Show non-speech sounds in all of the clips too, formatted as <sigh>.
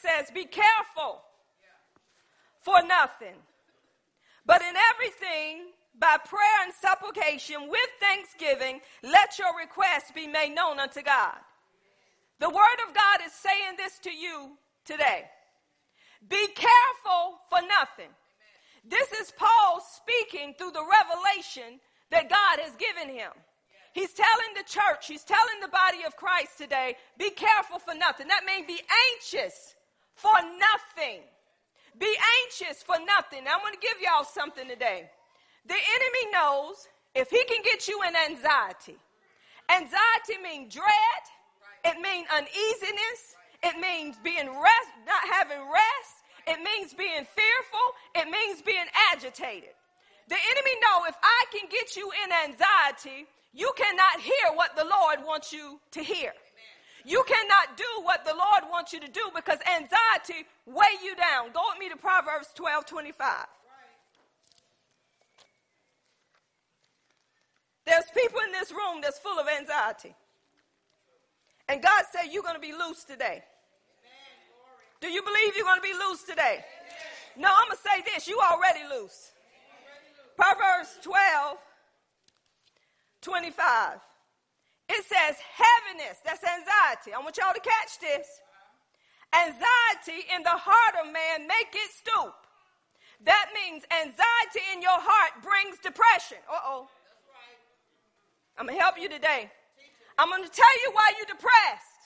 says, Be careful for nothing, but in everything, by prayer and supplication with thanksgiving, let your requests be made known unto God. The Word of God is saying this to you today. Be careful for nothing. This is Paul speaking through the revelation that God has given him. He's telling the church, he's telling the body of Christ today, be careful for nothing. That means be anxious for nothing. Be anxious for nothing. I'm going to give y'all something today. The enemy knows if he can get you in anxiety, anxiety means dread, it means uneasiness, it means being rest, not having rest, it means being fearful, it means being agitated. The enemy know if I can get you in anxiety, you cannot hear what the Lord wants you to hear. You cannot do what the Lord wants you to do because anxiety weigh you down. Go with me to Proverbs 12 25. There's people in this room that's full of anxiety. And God said, You're going to be loose today. Do you believe you're going to be loose today? No, I'm going to say this. You already loose. Proverbs 12, 25. It says heaviness. That's anxiety. I want y'all to catch this. Anxiety in the heart of man make it stoop. That means anxiety in your heart brings depression. Uh oh. I'm going to help you today. I'm going to tell you why you're depressed.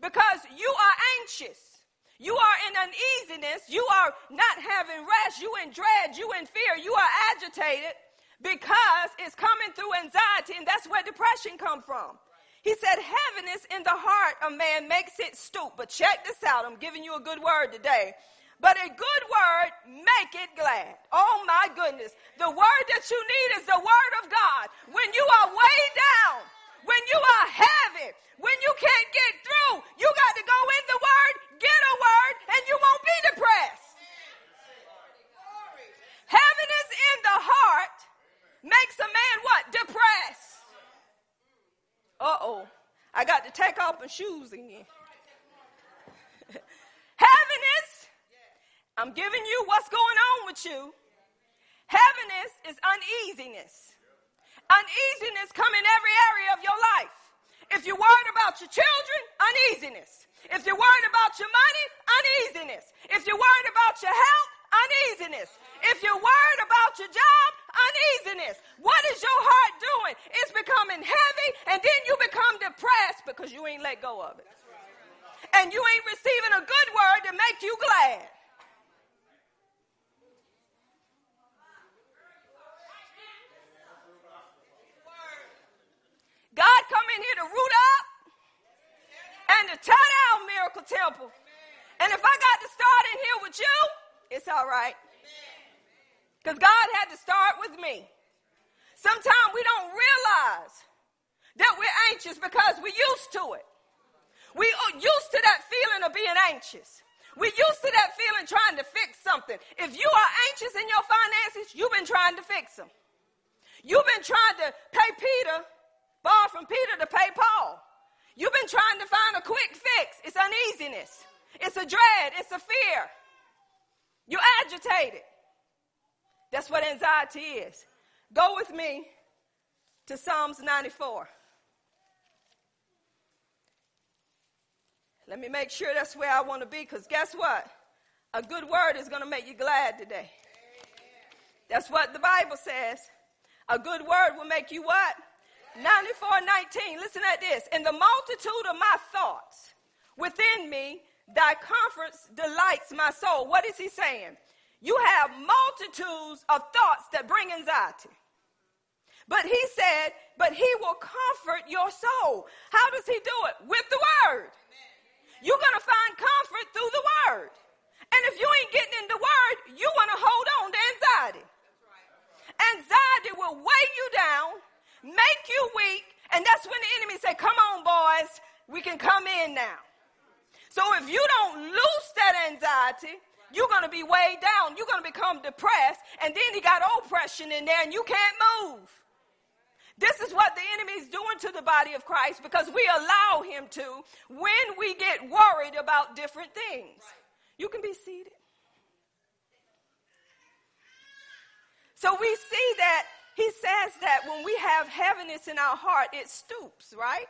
Because you are anxious. You are in uneasiness. You are not having rest. You in dread. You in fear. You are agitated because it's coming through anxiety, and that's where depression come from. He said, heaviness in the heart of man makes it stoop. But check this out. I'm giving you a good word today. But a good word, make it glad. Oh my goodness. The word that you need is the word of God. When you are way down, when you are heavy, when you can't get through, you got to go in the word, get a word, and you won't be depressed. Heaviness in the heart makes a man what? Depressed. Uh oh. I got to take off my shoes again. <laughs> Heaviness I'm giving you what's going on with you. Heaviness is uneasiness. Uneasiness come in every area of your life. If you're worried about your children, uneasiness. If you're worried about your money, uneasiness. If you're worried about your health, uneasiness. If you're worried about your job, uneasiness. What is your heart doing? It's becoming heavy, and then you become depressed because you ain't let go of it. And you ain't receiving a good word to make you glad. God come in here to root up and to tear down Miracle Temple. And if I got to start in here with you, it's all right. Because God had to start with me. Sometimes we don't realize that we're anxious because we're used to it. We are used to that feeling of being anxious. We're used to that feeling trying to fix something. If you are anxious in your finances, you've been trying to fix them. You've been trying to pay Peter borrowed from Peter to pay Paul. You've been trying to find a quick fix. It's uneasiness. It's a dread. It's a fear. You're agitated. That's what anxiety is. Go with me to Psalms 94. Let me make sure that's where I want to be because guess what? A good word is going to make you glad today. That's what the Bible says. A good word will make you what? 94 19. Listen at this. In the multitude of my thoughts within me, thy comforts delights my soul. What is he saying? You have multitudes of thoughts that bring anxiety. But he said, but he will comfort your soul. How does he do it? With the word. You're going to find comfort through the word. And if you ain't getting in the word, you want to hold on to anxiety. Anxiety will weigh you down make you weak, and that's when the enemy say, come on, boys, we can come in now. So if you don't loose that anxiety, you're going to be weighed down. You're going to become depressed, and then he got oppression in there, and you can't move. This is what the enemy is doing to the body of Christ because we allow him to when we get worried about different things. You can be seated. So we see that he says that when we have heaviness in our heart, it stoops, right?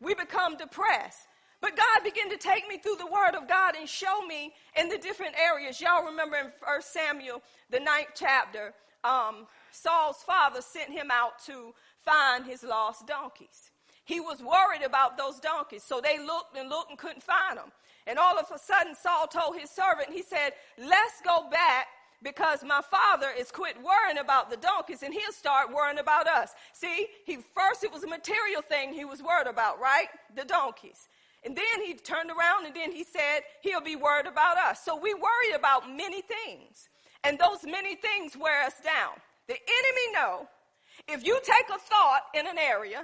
We become depressed. But God began to take me through the Word of God and show me in the different areas. Y'all remember in 1 Samuel, the ninth chapter, um, Saul's father sent him out to find his lost donkeys. He was worried about those donkeys, so they looked and looked and couldn't find them. And all of a sudden, Saul told his servant, he said, Let's go back because my father is quit worrying about the donkeys and he'll start worrying about us. See, he first it was a material thing he was worried about, right? The donkeys. And then he turned around and then he said he'll be worried about us. So we worry about many things. And those many things wear us down. The enemy know if you take a thought in an area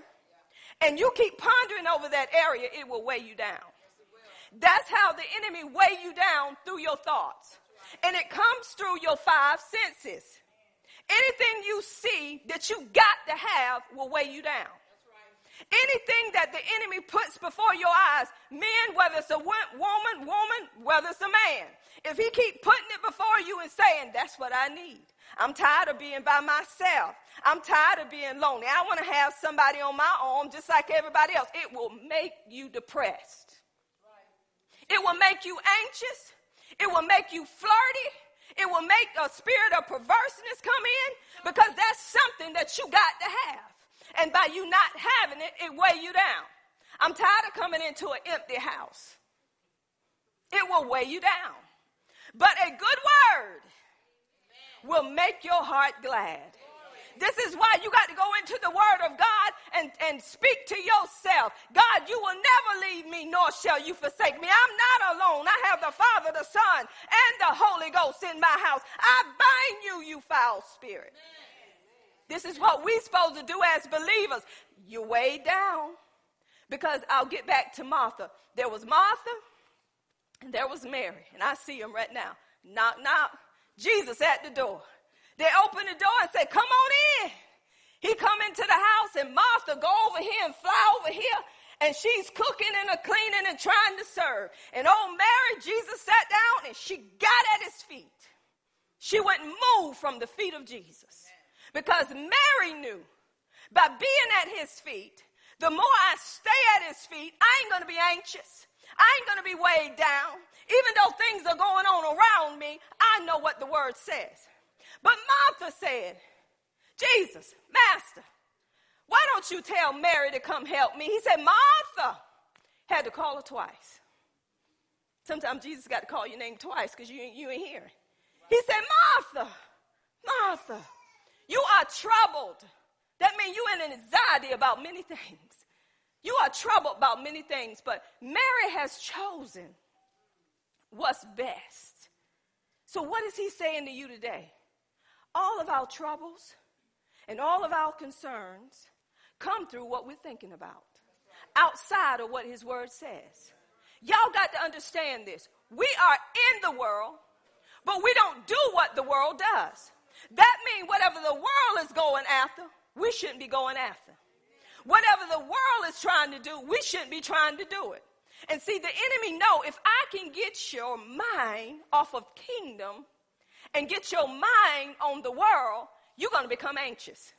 and you keep pondering over that area, it will weigh you down. That's how the enemy weigh you down through your thoughts. And it comes through your five senses. Anything you see that you got to have will weigh you down. Anything that the enemy puts before your eyes, men, whether it's a woman, woman, whether it's a man, if he keep putting it before you and saying, that's what I need. I'm tired of being by myself. I'm tired of being lonely. I want to have somebody on my arm just like everybody else. It will make you depressed. It will make you anxious. It will make you flirty. It will make a spirit of perverseness come in because that's something that you got to have. And by you not having it, it weigh you down. I'm tired of coming into an empty house. It will weigh you down. But a good word will make your heart glad. This is why you got to go into the word of God and, and speak to yourself. God, you will never leave me, nor shall you forsake me. I'm not alone. I have the Father, the Son, and the Holy Ghost in my house. I bind you, you foul spirit. This is what we're supposed to do as believers. You weigh down. Because I'll get back to Martha. There was Martha and there was Mary. And I see them right now. Knock, knock. Jesus at the door. They open the door and say, Come on in. He come into the house and Martha go over here and fly over here and she's cooking and a cleaning and trying to serve. And old Mary, Jesus sat down and she got at his feet. She wouldn't move from the feet of Jesus because Mary knew by being at his feet, the more I stay at his feet, I ain't going to be anxious. I ain't going to be weighed down. Even though things are going on around me, I know what the word says. But Martha said, Jesus, Master, why don't you tell Mary to come help me? He said, Martha. Had to call her twice. Sometimes Jesus got to call your name twice because you, you ain't hearing. He said, Martha, Martha, you are troubled. That means you in anxiety about many things. You are troubled about many things, but Mary has chosen what's best. So, what is he saying to you today? all of our troubles and all of our concerns come through what we're thinking about, outside of what His Word says. Y'all got to understand this. We are in the world, but we don't do what the world does. That means whatever the world is going after, we shouldn't be going after. Whatever the world is trying to do, we shouldn't be trying to do it. And see, the enemy know if I can get your mind off of kingdom and get your mind on the world, you're going to become anxious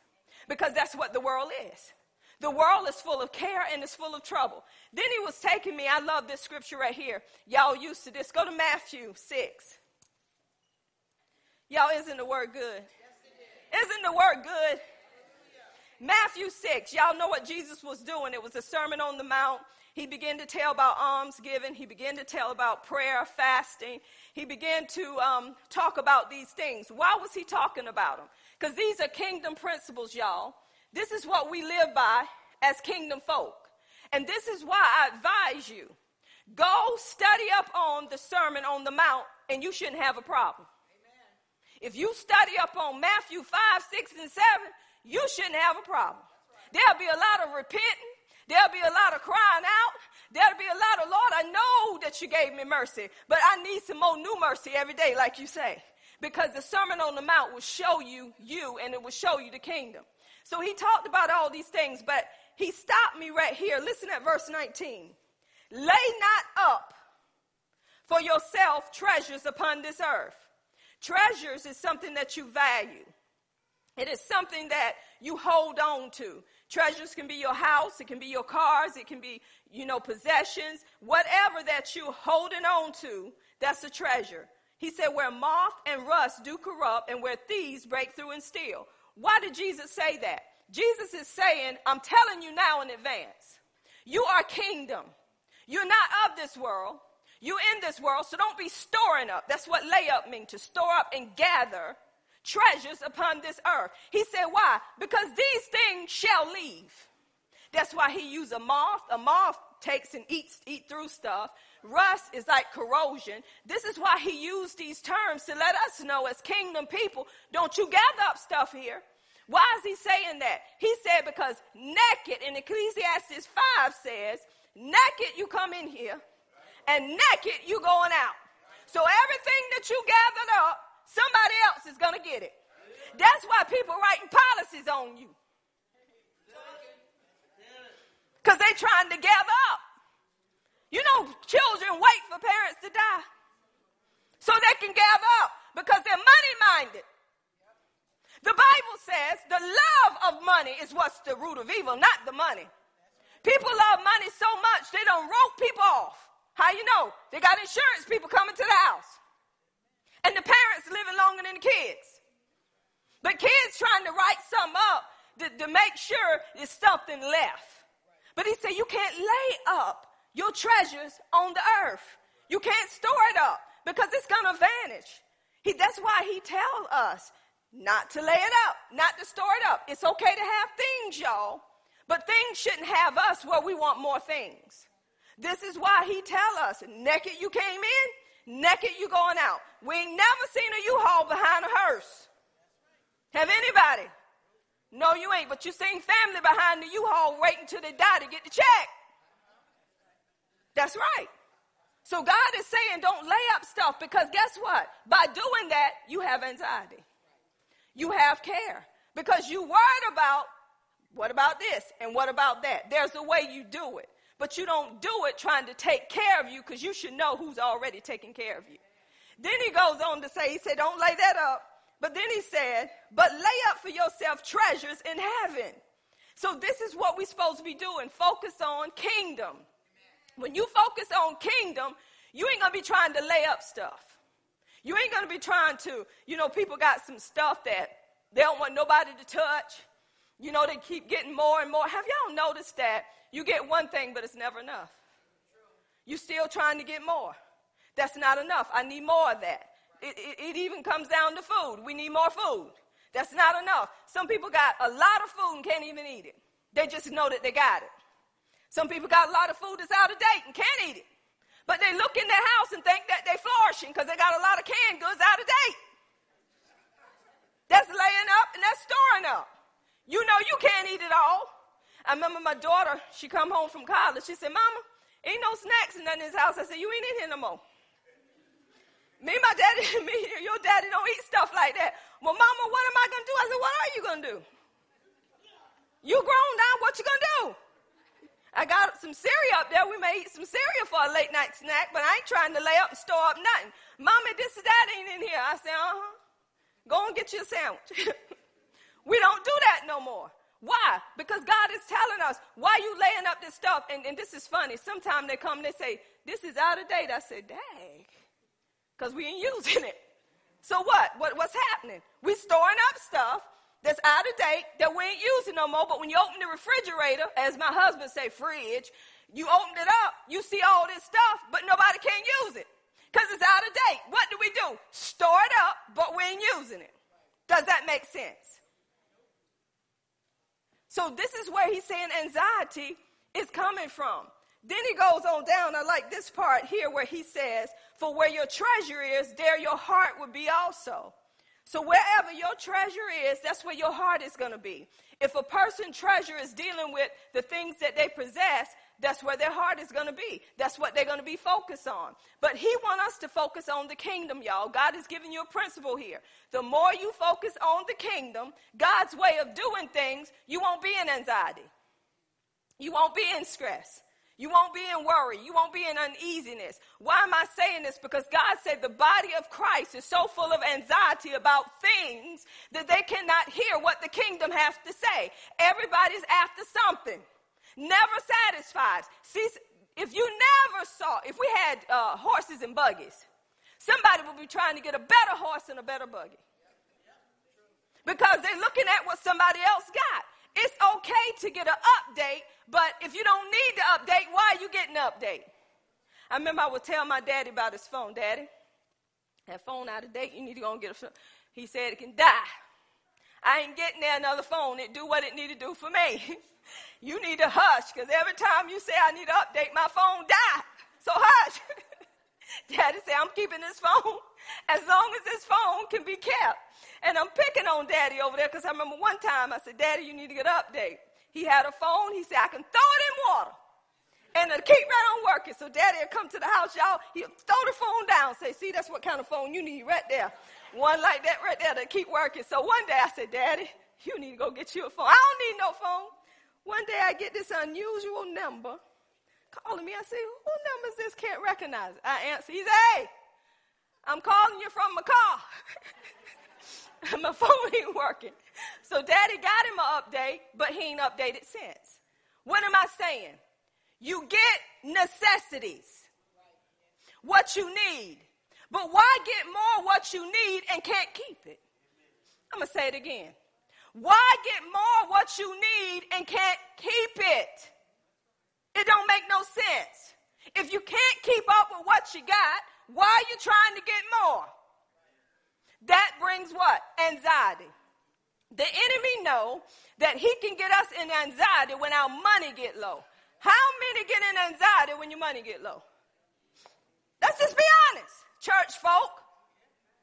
because that's what the world is. The world is full of care and it's full of trouble. Then he was taking me, I love this scripture right here. Y'all used to this. Go to Matthew 6. Y'all, isn't the word good? Isn't the word good? Matthew 6. Y'all know what Jesus was doing. It was a Sermon on the Mount. He began to tell about almsgiving. He began to tell about prayer, fasting. He began to um, talk about these things. Why was he talking about them? Because these are kingdom principles, y'all. This is what we live by as kingdom folk. And this is why I advise you go study up on the Sermon on the Mount, and you shouldn't have a problem. If you study up on Matthew 5, 6, and 7, you shouldn't have a problem. There'll be a lot of repenting, There'll be a lot of crying out. There'll be a lot of, Lord, I know that you gave me mercy, but I need some more new mercy every day, like you say. Because the Sermon on the Mount will show you you and it will show you the kingdom. So he talked about all these things, but he stopped me right here. Listen at verse 19. Lay not up for yourself treasures upon this earth. Treasures is something that you value. It is something that you hold on to. Treasures can be your house, it can be your cars, it can be, you know, possessions, whatever that you're holding on to, that's a treasure. He said, where moth and rust do corrupt and where thieves break through and steal. Why did Jesus say that? Jesus is saying, I'm telling you now in advance, you are kingdom. You're not of this world. You're in this world, so don't be storing up. That's what lay up means to store up and gather treasures upon this earth. He said, Why? Because these things shall leave. That's why he used a moth. A moth takes and eats eat through stuff. Rust is like corrosion. This is why he used these terms to let us know as kingdom people, don't you gather up stuff here. Why is he saying that? He said because naked in Ecclesiastes 5 says, naked you come in here and naked you going out. So everything that you gathered up, somebody else is going to get it. That's why people writing policies on you. Because they trying to gather up. You know, children wait for parents to die so they can gather up because they're money minded. The Bible says the love of money is what's the root of evil, not the money. People love money so much they don't rope people off. How you know? They got insurance people coming to the house. And the parents living longer than the kids. But kids trying to write something up to, to make sure there's something left. But he said you can't lay up your treasures on the earth. You can't store it up because it's going to vanish. He, that's why he tell us not to lay it up, not to store it up. It's okay to have things, y'all, but things shouldn't have us where we want more things. This is why he tell us, naked you came in, naked you going out. We ain't never seen a U-Haul behind a hearse. Have anybody? No, you ain't, but you seen family behind the U-Haul waiting till they die to get the check. That's right. So God is saying don't lay up stuff because guess what? By doing that, you have anxiety you have care because you worried about what about this and what about that. There's a way you do it, but you don't do it trying to take care of you because you should know who's already taking care of you. Then he goes on to say, he said, don't lay that up. But then he said, but lay up for yourself treasures in heaven. So this is what we're supposed to be doing. Focus on kingdom. When you focus on kingdom, you ain't going to be trying to lay up stuff. You ain't going to be trying to, you know, people got some stuff that they don't want nobody to touch. You know, they keep getting more and more. Have y'all noticed that you get one thing, but it's never enough? You're still trying to get more. That's not enough. I need more of that. It, it, it, even comes down to food. We need more food. That's not enough. Some people got a lot of food and can't even eat it. They just know that they got it. Some people got a lot of food that's out of date and can't eat it. But they look in their house and think that they're flourishing because they got a lot of canned goods out of date. That's laying up and that's storing up. You know you can't eat it all. I remember my daughter, she come home from college. She said, Mama, ain't no snacks in this house. I said, you ain't in here no more. Me, my daddy, <laughs> me, your daddy don't eat stuff like that. Well, Mama, what am I to do? I said, what are you to do? You grown now, what you to do? I got some cereal up there. We may eat some cereal for a late night snack, but I ain't trying to lay up and store up nothing. Mommy, this and that ain't in here. I said, uh huh. Go and get you a sandwich. <laughs> we don't do that no more. Why? Because God is telling us, why you laying up this stuff? And, and this is funny. Sometimes they come and they say, this is out of date. I said, dang. Because we ain't using it. So what? what? What's happening? We storing up stuff that's out of date that we ain't using no more. But when you open the refrigerator, as my husband say, fridge, you open it up, you see all this stuff, but nobody can use it because it's out of date. What do we do? Store it up, but we ain't using it. Does that make sense? So this is where he's saying anxiety is coming from. Then he goes on down. I like this part here where he says, For where your treasure is, there your heart will be also. So wherever your treasure is, that's where your heart is going to be. If a person treasure is dealing with the things that they possess, that's where their heart is going to be. That's what they're going to be focused on. But He wants us to focus on the kingdom, y'all. God is giving you a principle here. The more you focus on the kingdom, God's way of doing things, you won't be in anxiety. You won't be in stress. You won't be in worry. You won't be in uneasiness. Why am I saying this? Because God said the body of Christ is so full of anxiety about things that they cannot hear what the kingdom has to say. Everybody's after something, never satisfied. See, if you never saw, if we had uh, horses and buggies, somebody would be trying to get a better horse and a better buggy. Because they're looking at what somebody else got. It's okay to get an update, but if you don't need the update, why are you getting an update? I remember I would tell my daddy about his phone. Daddy, that phone out of date, you need to go and get a phone. He said it can die. I ain't getting there another phone. It do what it need to do for me. <laughs> <laughs> you need to hush, because every time you say I need to update, my phone die. So hush. <laughs> Daddy said, I'm keeping this phone <laughs> as long as this phone can be kept. And I'm picking on Daddy over there because I remember one time I said, Daddy, you need to get an update. He had a phone. He said, I can throw it in water. And it'll keep right on working. So daddy will come to the house, y'all. He'll throw the phone down. Say, see, that's what kind of phone you need right there. One like that right there to keep working. So one day I said, Daddy, you need to go get you a phone. I don't need no phone. One day I get this unusual number calling me. I say, who number is this? Can't recognize it. I answer. He said, hey, I'm calling you from my car. <laughs> my phone ain't working. So daddy got him an update, but he ain't updated since. What am I saying? You get necessities, what you need. But why get more what you need and can't keep it? I'm going to say it again. Why get more what you need and can't keep it? It don't make no sense. If you can't keep up with what you got, why are you trying to get more? That brings what? Anxiety. The enemy know that he can get us in anxiety when our money get low. How many get in anxiety when your money get low? Let's just be honest, church folk.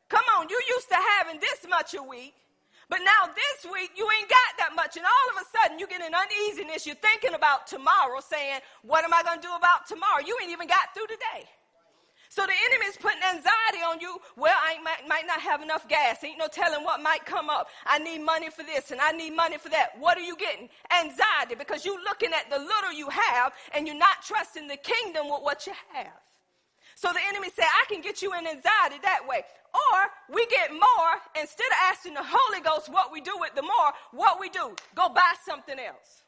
Come on, you used to having this much a week, but now this week you ain't got that much, and all of a sudden you get an uneasiness. You're thinking about tomorrow, saying, "What am I going to do about tomorrow?" You ain't even got through today. So the enemy is putting anxiety on you. Well, I might, might not have enough gas. Ain't no telling what might come up. I need money for this and I need money for that. What are you getting? Anxiety because you're looking at the little you have and you're not trusting the kingdom with what you have. So the enemy said, I can get you in anxiety that way. Or we get more, instead of asking the Holy Ghost what we do with the more, what we do, go buy something else.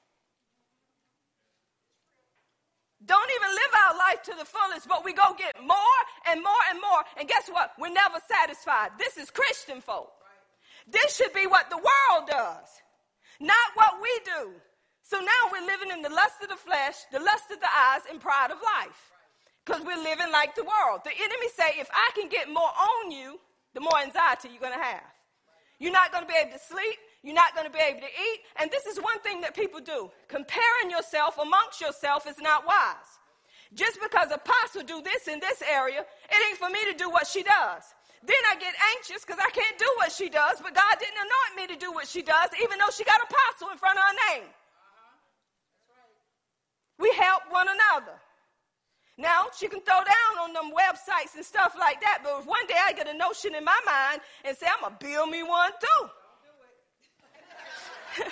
don't even live our life to the fullest, but we go get more and more and more. And guess what? We're never satisfied. This is Christian folk. This should be what the world does, not what we do. So now we're living in the lust of the flesh, the lust of the eyes, and pride of life. Because we're living like the world. The enemy say, if I can get more on you, the more anxiety you're going to have. You're not going to be able to sleep. You're not going to be able to eat. And this is one thing that people do. Comparing yourself amongst yourself is not wise. Just because apostle do this in this area, it ain't for me to do what she does. Then I get anxious because I can't do what she does, but God didn't anoint me to do what she does, even though she got apostle in front of her name. We help one another. Now, she can throw down on them websites and stuff like that, but if one day I get a notion in my mind and say, I'm going to build me one too. <laughs>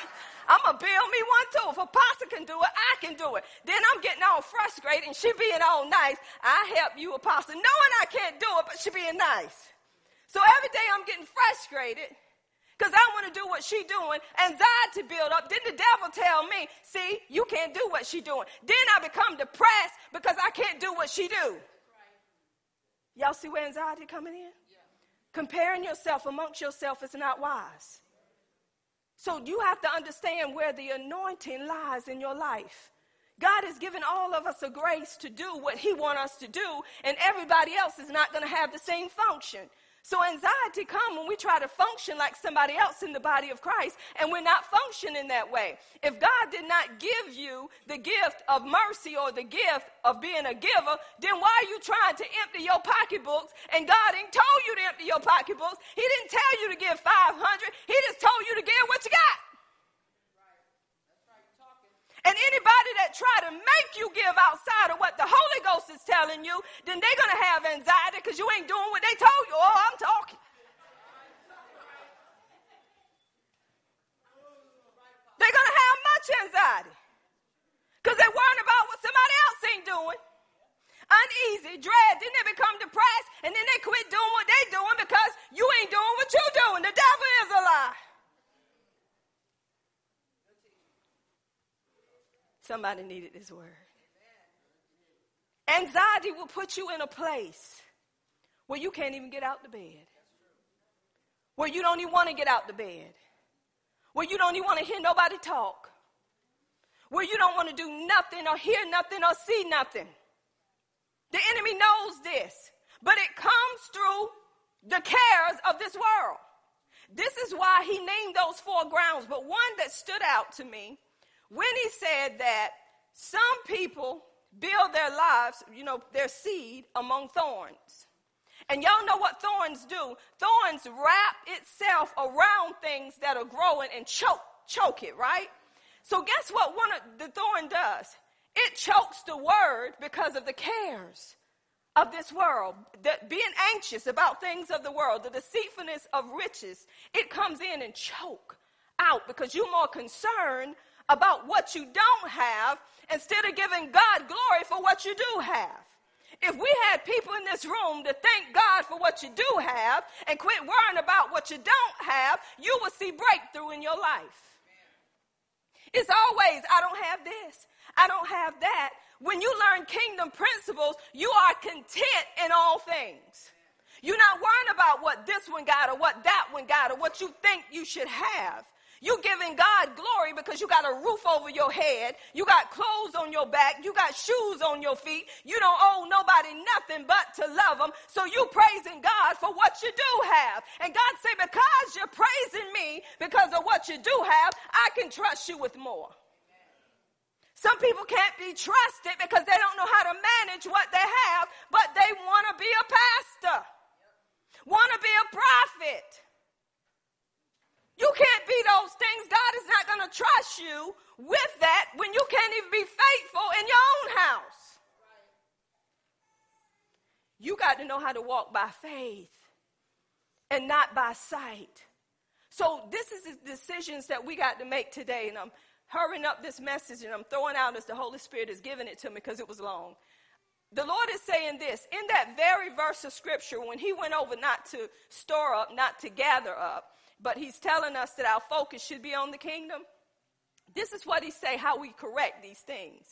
I'm gonna build me one too. If Apostle can do it, I can do it. Then I'm getting all frustrated and she being all nice. I help you, Apostle, knowing I can't do it, but she being nice. So every day I'm getting frustrated because I want to do what she doing. Anxiety build up. Then the devil tell me, see, you can't do what she doing. Then I become depressed because I can't do what she do. Y'all see where anxiety coming in? Comparing yourself amongst yourself is not wise. So you have to understand where the anointing lies in your life. God has given all of us a grace to do what He wants us to do, and everybody else is not going to have the same function. So anxiety comes when we try to function like somebody else in the body of Christ, and we're not functioning that way. If God did not give you the gift of mercy or the gift of being a giver, then why are you trying to empty your pocketbooks? And God ain't told you to empty your pocketbooks. He didn't tell you to give 500. He just told you to give what you got. And anybody that try to make you give outside of what the Holy Ghost is telling you, then they're going to have anxiety because you ain't doing what they told you. Oh, I'm talking. They're going to have much anxiety because they're worrying about what somebody else ain't doing. Uneasy, dread, then they become depressed, and then they quit doing what they're doing because you ain't doing what you're doing. The devil is a lie. Somebody needed this word. Anxiety will put you in a place where you can't even get out the bed, where you don't even want to get out the bed, where you don't even want to hear nobody talk, where you don't want to do nothing or hear nothing or see nothing. The enemy knows this, but it comes through the cares of this world. This is why he named those four grounds, but one that stood out to me when he said that some people build their lives, you know, their seed among thorns. And y'all know what thorns do. Thorns wrap itself around things that are growing and choke, choke it, right? So guess what one of the thorn does? It chokes the word because of the cares of this world, the, being anxious about things of the world, the deceitfulness of riches, it comes in and choke out because you're more concerned about what you don't have instead of giving God glory for what you do have. If we had people in this room to thank God for what you do have and quit worrying about what you don't have, you will see breakthrough in your life. It's always, I don't have this, I don't have that. When you learn kingdom principles, you are content in all things. You're not worrying about what this one got or what that one got or what you think you should have. You giving God glory because you got a roof over your head. You got clothes on your back. You got shoes on your feet. You don't owe nobody nothing but to love them. So you praising God for what you do have. And God say, because you're praising me because of what you do have, I can trust you with more. Some people can't be trusted because they don't know how to manage what they have, but they want to be a pastor, want to be a prophet. Be those things. God is not going to trust you with that when you can't even be faithful in your own house. You got to know how to walk by faith and not by sight. So, this is the decisions that we got to make today. And I'm hurrying up this message and I'm throwing out as the Holy Spirit is giving it to me because it was long. The Lord is saying this in that very verse of scripture when He went over not to store up, not to gather up, but he's telling us that our focus should be on the kingdom. This is what he say how we correct these things.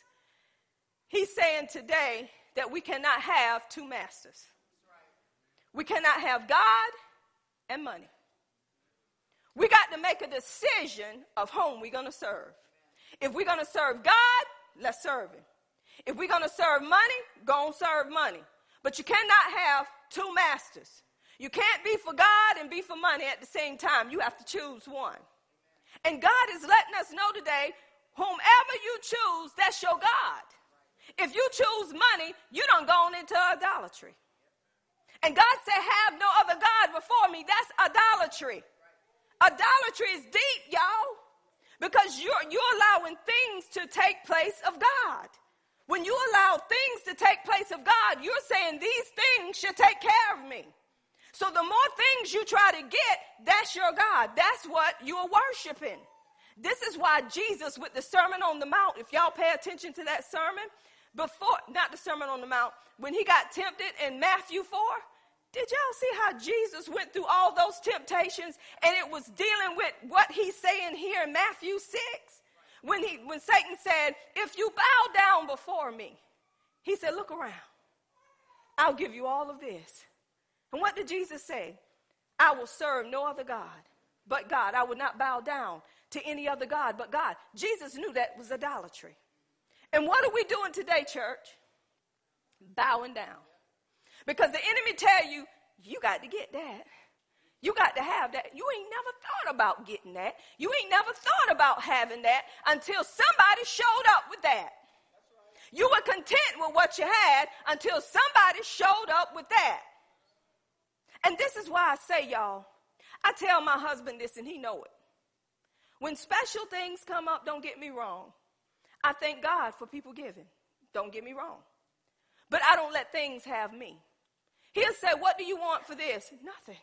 He's saying today that we cannot have two masters. We cannot have God and money. We got to make a decision of whom we're going to serve. If we're going to serve God, let's serve him. If we're going to serve money, go and serve money. But you cannot have two masters. You can't be for God and be for money at the same time. You have to choose one. And God is letting us know today whomever you choose, that's your God. If you choose money, you don't go on into idolatry. And God said, Have no other God before me. That's idolatry. Idolatry is deep, y'all, because you're, you're allowing things to take place of God. When you allow things to take place of God, you're saying these things should take care of me. So the more things you try to get, that's your God. That's what you're worshiping. This is why Jesus, with the Sermon on the Mount, if y'all pay attention to that sermon, before, not the Sermon on the Mount, when he got tempted in Matthew 4, did y'all see how Jesus went through all those temptations and it was dealing with what he's saying here in Matthew 6? When, he, when Satan said, If you bow down before me, he said, Look around. I'll give you all of this. And what did Jesus say? I will serve no other God but God. I will not bow down to any other God but God. Jesus knew that was idolatry. And what are we doing today, church? Bowing down. Because the enemy tell you, you got to get that. You got to have that. You ain't never thought about getting that. You ain't never thought about having that until somebody showed up with that. You were content with what you had until somebody showed up with that. And this is why I say, y'all, I tell my husband this and he know it. When special things come up, don't get me wrong. I thank God for people giving. Don't get me wrong. But I don't let things have me. He'll say, What do you want for this? Nothing.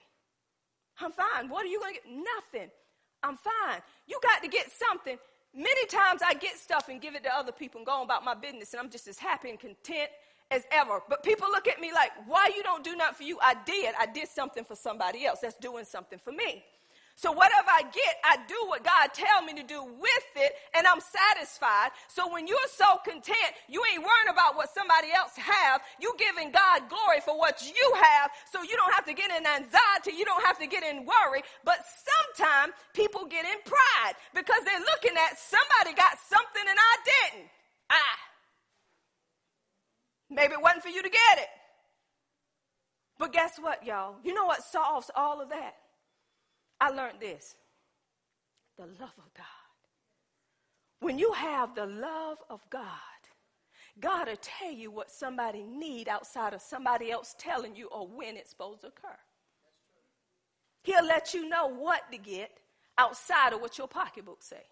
I'm fine. What are you going to get? Nothing. I'm fine. You got to get something. Many times I get stuff and give it to other people and go on about my business, and I'm just as happy and content as ever. But people look at me like, why you don't do nothing for you? I did. I did something for somebody else. That's doing something for me. So whatever I get, I do what God tell me to do with it, and I'm satisfied. So when you're so content, you ain't worrying about what somebody else have. You giving God glory for what you have, so you don't have to get in anxiety. You don't have to get in worry. But sometimes people get in pride because they're looking at somebody got something and I didn't. Ah. Maybe it wasn't for you to get it. But guess what, y'all? You know what solves all of that? I learned this the love of God. When you have the love of God, God will tell you what somebody need outside of somebody else telling you or when it's supposed to occur. He'll let you know what to get outside of what your pocketbook say.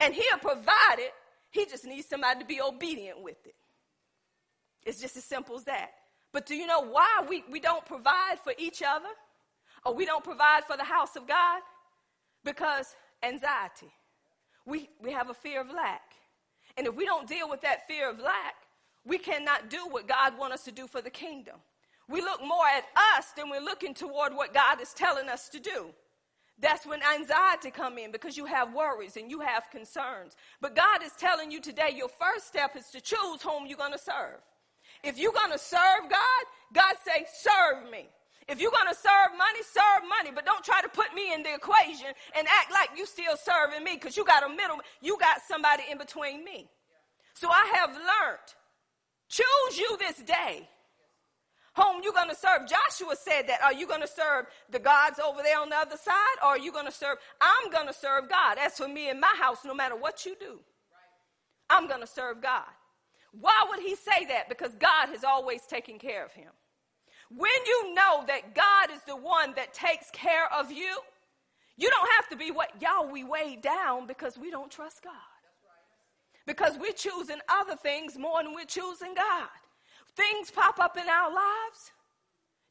And he'll provide it. He just needs somebody to be obedient with it. It's just as simple as that. But do you know why we, we don't provide for each other? or we don't provide for the house of God? Because anxiety. We, we have a fear of lack. And if we don't deal with that fear of lack, we cannot do what God wants us to do for the kingdom. We look more at us than we're looking toward what God is telling us to do. That's when anxiety come in because you have worries and you have concerns. But God is telling you today your first step is to choose whom you're going to serve. If you're going to serve God, God say serve me. If you're going to serve money, serve money, but don't try to put me in the equation and act like you still serving me because you got a middle, you got somebody in between me. So I have learned, choose you this day whom you going to serve. Joshua said that. Are you going to serve the gods over there on the other side or are you going to serve? I'm going to serve God. As for me and my house, no matter what you do, I'm going to serve God. Why would he say that? Because God has always taken care of him. When you know that God is the one that takes care of you, you don't have to be what y'all we weigh down because we don't trust God. Because we're choosing other things more than we're choosing God. Things pop up in our lives,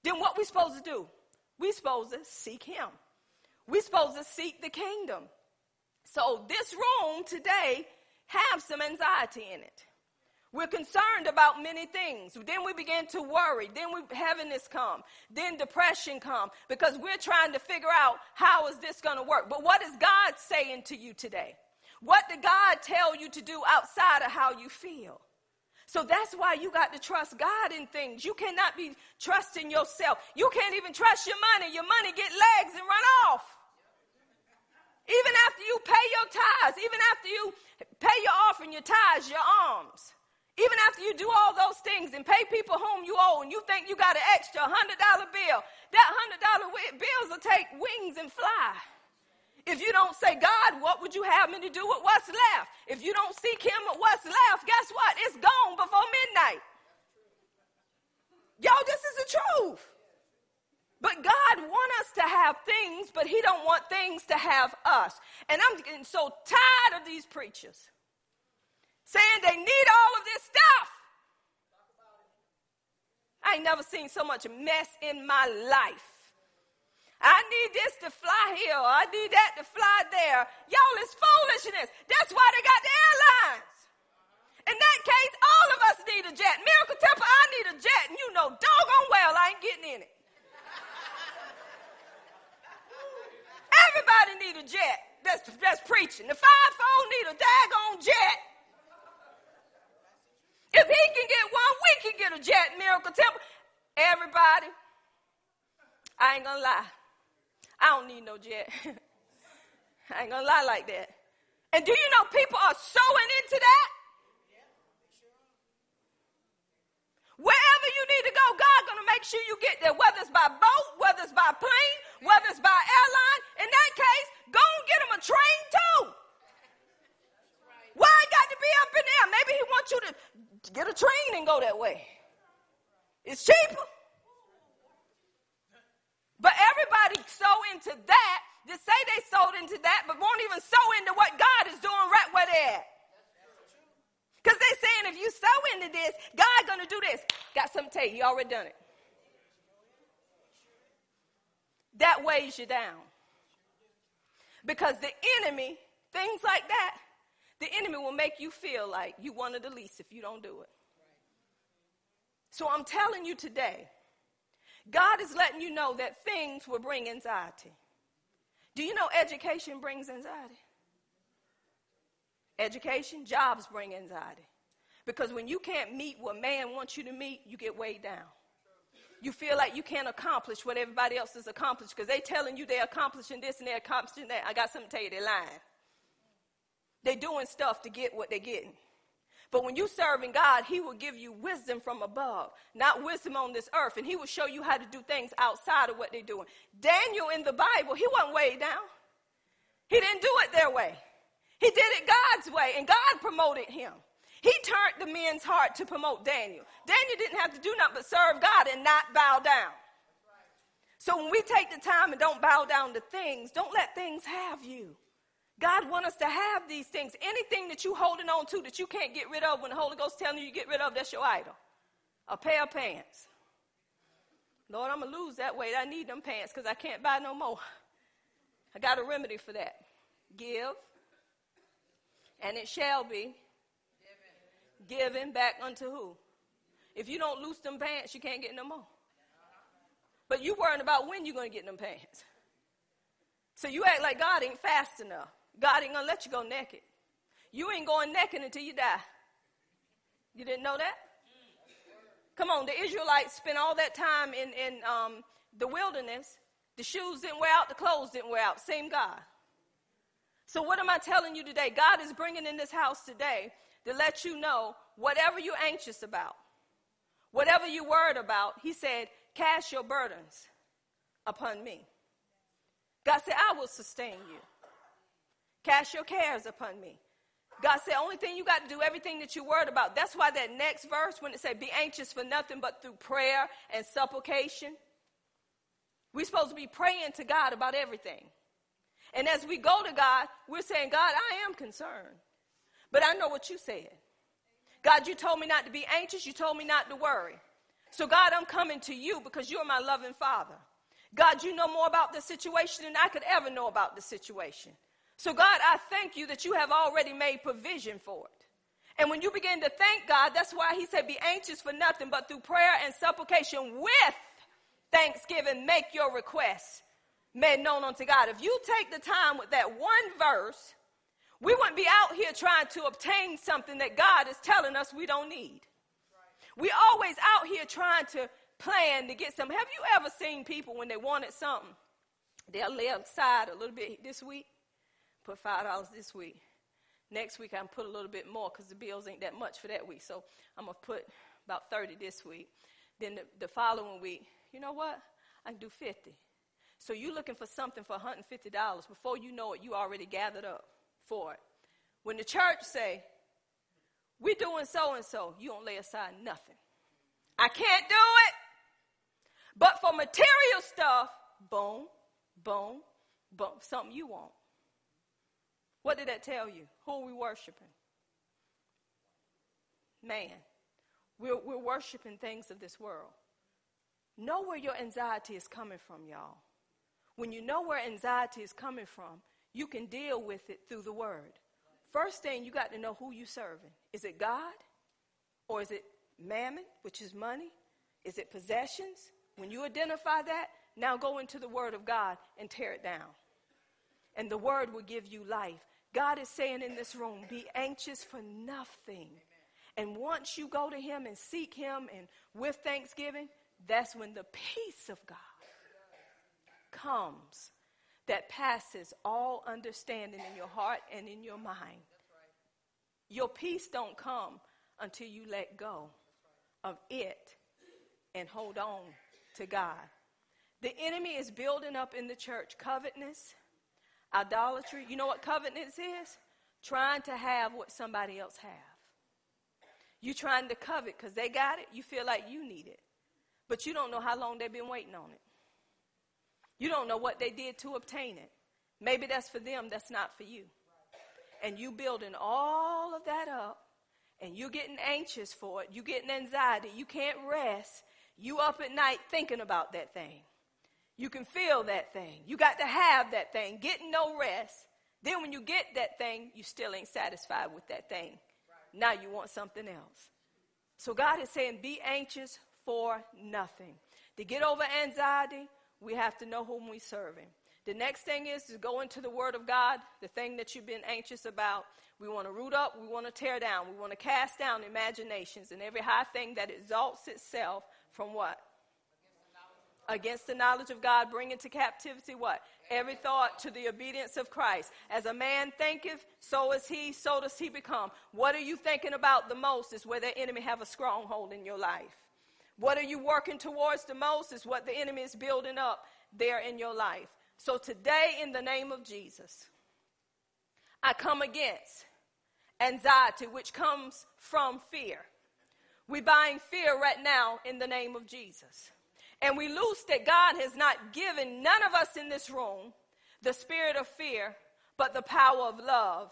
then what we supposed to do? we supposed to seek Him. we supposed to seek the kingdom. So this room today have some anxiety in it. We're concerned about many things. Then we begin to worry. Then we heaviness come. Then depression come because we're trying to figure out how is this going to work. But what is God saying to you today? What did God tell you to do outside of how you feel? So that's why you got to trust God in things. You cannot be trusting yourself. You can't even trust your money. Your money get legs and run off. Even after you pay your tithes, even after you pay your offering, your tithes, your alms. Even after you do all those things and pay people whom you owe and you think you got an extra $100 bill, that $100 bills will take wings and fly. If you don't say, God, what would you have me to do with what's left? If you don't seek Him with what's left, guess what? It's gone before midnight. Y'all, this is the truth. But God wants us to have things, but He don't want things to have us. And I'm getting so tired of these preachers saying they need all of this stuff. I ain't never seen so much mess in my life. I need this to fly here, I need that to fly there. Y'all, it's foolishness. That's why they got the airlines. In that case, all of us need a jet. Miracle Temple, I need a jet, and you know doggone well I ain't getting in it. Everybody need a jet that's, that's preaching. The fivefold need a daggone jet. If he can get one, we can get a jet miracle temple. Everybody, I ain't gonna lie. I don't need no jet. <laughs> I ain't gonna lie like that. And do you know people are sowing into that? Wherever you need to go, God's gonna make sure you get there, whether it's by boat, whether it's by plane, whether it's by airline. In that case, go and get him a train too. Why I got to be up in there? Maybe he wants you to get a train and go that way. Cheaper. But everybody sow into that. They say they sold into that, but won't even sow into what God is doing right where they're at. saying if you sow into this, God gonna do this. Got something to tell you. Already done it. That weighs you down. Because the enemy, things like that, the enemy will make you feel like you one of the least if you don't do it. So I'm telling you today, God is letting you know that things will bring anxiety. Do you know education brings anxiety? Education, jobs bring anxiety. Because when you can't meet what man wants you to meet, you get weighed down. You feel like you can't accomplish what everybody else has accomplished because they're telling you they're accomplishing this and they're accomplishing that. I got something to tell you, they're lying. They're doing stuff to get what they're getting. But when you serving God, He will give you wisdom from above, not wisdom on this earth, and He will show you how to do things outside of what they're doing. Daniel in the Bible, he wasn't weighed down. He didn't do it their way. He did it God's way, and God promoted him. He turned the men's heart to promote Daniel. Daniel didn't have to do nothing but serve God and not bow down. So when we take the time and don't bow down to things, don't let things have you. God wants us to have these things. Anything that you holding on to that you can't get rid of when the Holy Ghost telling you to get rid of, that's your idol. A pair of pants. Lord, I'm gonna lose that weight. I need them pants because I can't buy no more. I got a remedy for that. Give, and it shall be given, back unto who? If you don't loose them pants, you can't get no more. But you worrying about when you're gonna get them pants. So you act like God ain't fast enough. God ain't gonna let you go naked. You ain't going naked until you die. You didn't know that? Come on, the Israelites spent all that time in, in um, the wilderness. The shoes didn't wear out, the clothes didn't wear out. Same God. So, what am I telling you today? God is bringing in this house today to let you know whatever you're anxious about, whatever you're worried about, He said, cast your burdens upon me. God said, I will sustain you. Cast your cares upon me. God said, only thing you got to do, everything that you're worried about. That's why that next verse, when it said, be anxious for nothing but through prayer and supplication, we're supposed to be praying to God about everything. And as we go to God, we're saying, God, I am concerned. But I know what you said. God, you told me not to be anxious. You told me not to worry. So, God, I'm coming to you because you're my loving Father. God, you know more about the situation than I could ever know about the situation. So, God, I thank you that you have already made provision for it. And when you begin to thank God, that's why He said, Be anxious for nothing, but through prayer and supplication with thanksgiving, make your requests made known unto God. If you take the time with that one verse, we wouldn't be out here trying to obtain something that God is telling us we don't need. We always out here trying to plan to get something. Have you ever seen people when they wanted something, they'll lay aside a little bit this week put five dollars this week. Next week I can put a little bit more because the bills ain't that much for that week. So I'm gonna put about thirty this week. Then the, the following week, you know what? I can do fifty. So you're looking for something for $150. Before you know it, you already gathered up for it. When the church say, we're doing so and so, you don't lay aside nothing. I can't do it. But for material stuff, boom, boom, boom, something you want. What did that tell you? Who are we worshiping? Man. We're, we're worshiping things of this world. Know where your anxiety is coming from, y'all. When you know where anxiety is coming from, you can deal with it through the word. First thing, you got to know who you're serving. Is it God? Or is it mammon, which is money? Is it possessions? When you identify that, now go into the word of God and tear it down. And the word will give you life. God is saying in this room, be anxious for nothing. And once you go to Him and seek Him and with thanksgiving, that's when the peace of God comes that passes all understanding in your heart and in your mind. Your peace don't come until you let go of it and hold on to God. The enemy is building up in the church covetousness, Idolatry, you know what covetousness is? Trying to have what somebody else have. You trying to covet because they got it, you feel like you need it. But you don't know how long they've been waiting on it. You don't know what they did to obtain it. Maybe that's for them, that's not for you. And you building all of that up, and you're getting anxious for it, you're getting anxiety, you can't rest, you up at night thinking about that thing. You can feel that thing. You got to have that thing, getting no rest. Then when you get that thing, you still ain't satisfied with that thing. Now you want something else. So God is saying, be anxious for nothing. To get over anxiety, we have to know whom we serving. The next thing is to go into the Word of God, the thing that you've been anxious about. We want to root up, we want to tear down, we want to cast down imaginations and every high thing that exalts itself from what? Against the knowledge of God, bring into captivity what? Every thought to the obedience of Christ. As a man thinketh, so is he, so does he become. What are you thinking about the most is where the enemy have a stronghold in your life. What are you working towards the most is what the enemy is building up there in your life. So today, in the name of Jesus, I come against anxiety, which comes from fear. We bind fear right now in the name of Jesus. And we loose that God has not given none of us in this room the spirit of fear, but the power of love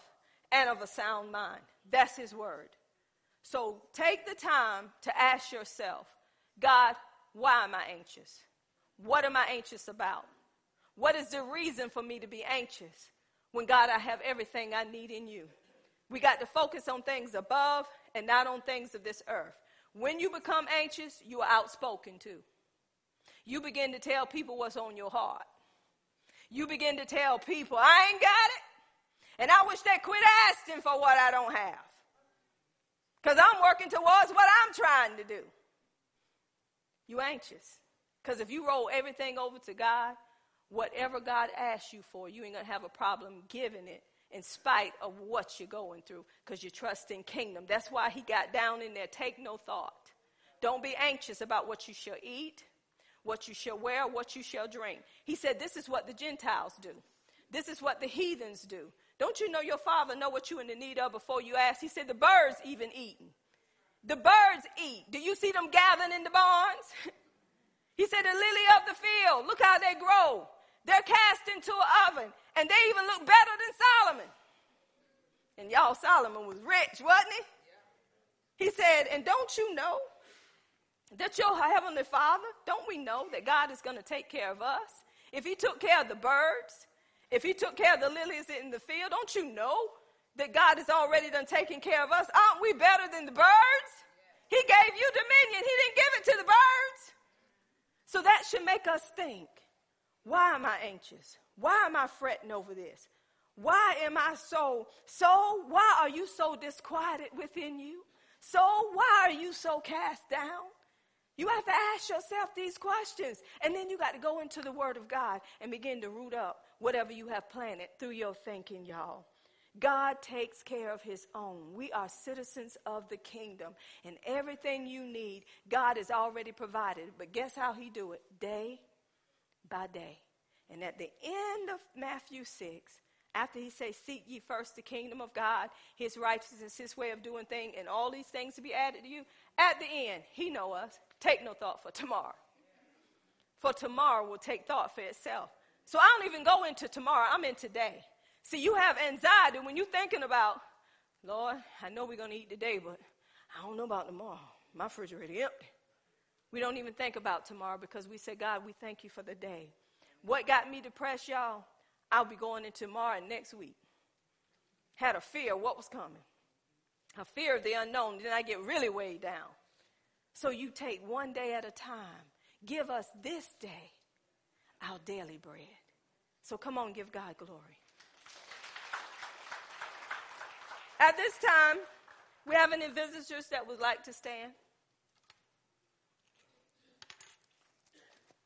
and of a sound mind. That's His word. So take the time to ask yourself God, why am I anxious? What am I anxious about? What is the reason for me to be anxious when God, I have everything I need in you? We got to focus on things above and not on things of this earth. When you become anxious, you are outspoken too. You begin to tell people what's on your heart. You begin to tell people, I ain't got it. And I wish they quit asking for what I don't have. Because I'm working towards what I'm trying to do. You anxious. Because if you roll everything over to God, whatever God asks you for, you ain't going to have a problem giving it in spite of what you're going through because you're trusting kingdom. That's why he got down in there. Take no thought. Don't be anxious about what you shall eat, what you shall wear, what you shall drink. He said, This is what the Gentiles do. This is what the heathens do. Don't you know your father know what you're in the need of before you ask? He said, The birds even eating. The birds eat. Do you see them gathering in the barns? <laughs> he said, The lily of the field, look how they grow. They're cast into an oven, and they even look better than Solomon. And y'all, Solomon was rich, wasn't he? He said, And don't you know that your heavenly Father, don't we know that God is going to take care of us? If He took care of the birds, if He took care of the lilies in the field, don't you know that God has already done taking care of us? Aren't we better than the birds? He gave you dominion, He didn't give it to the birds. So that should make us think why am I anxious? Why am I fretting over this? Why am I so, so, why are you so disquieted within you? So, why are you so cast down? You have to ask yourself these questions. And then you got to go into the Word of God and begin to root up whatever you have planted through your thinking, y'all. God takes care of his own. We are citizens of the kingdom. And everything you need, God has already provided. But guess how he do it? Day by day. And at the end of Matthew 6, after he says, Seek ye first the kingdom of God, his righteousness, his way of doing things, and all these things to be added to you, at the end, he know us. Take no thought for tomorrow. For tomorrow will take thought for itself. So I don't even go into tomorrow, I'm in today. See, you have anxiety when you're thinking about, Lord, I know we're going to eat today, but I don't know about tomorrow. My refrigerator empty. We don't even think about tomorrow because we say, God, we thank you for the day. What got me depressed, y'all? I'll be going into tomorrow and next week. Had a fear of what was coming. A fear of the unknown. Then I get really weighed down. So you take one day at a time. Give us this day our daily bread. So come on, give God glory. At this time, we have any visitors that would like to stand?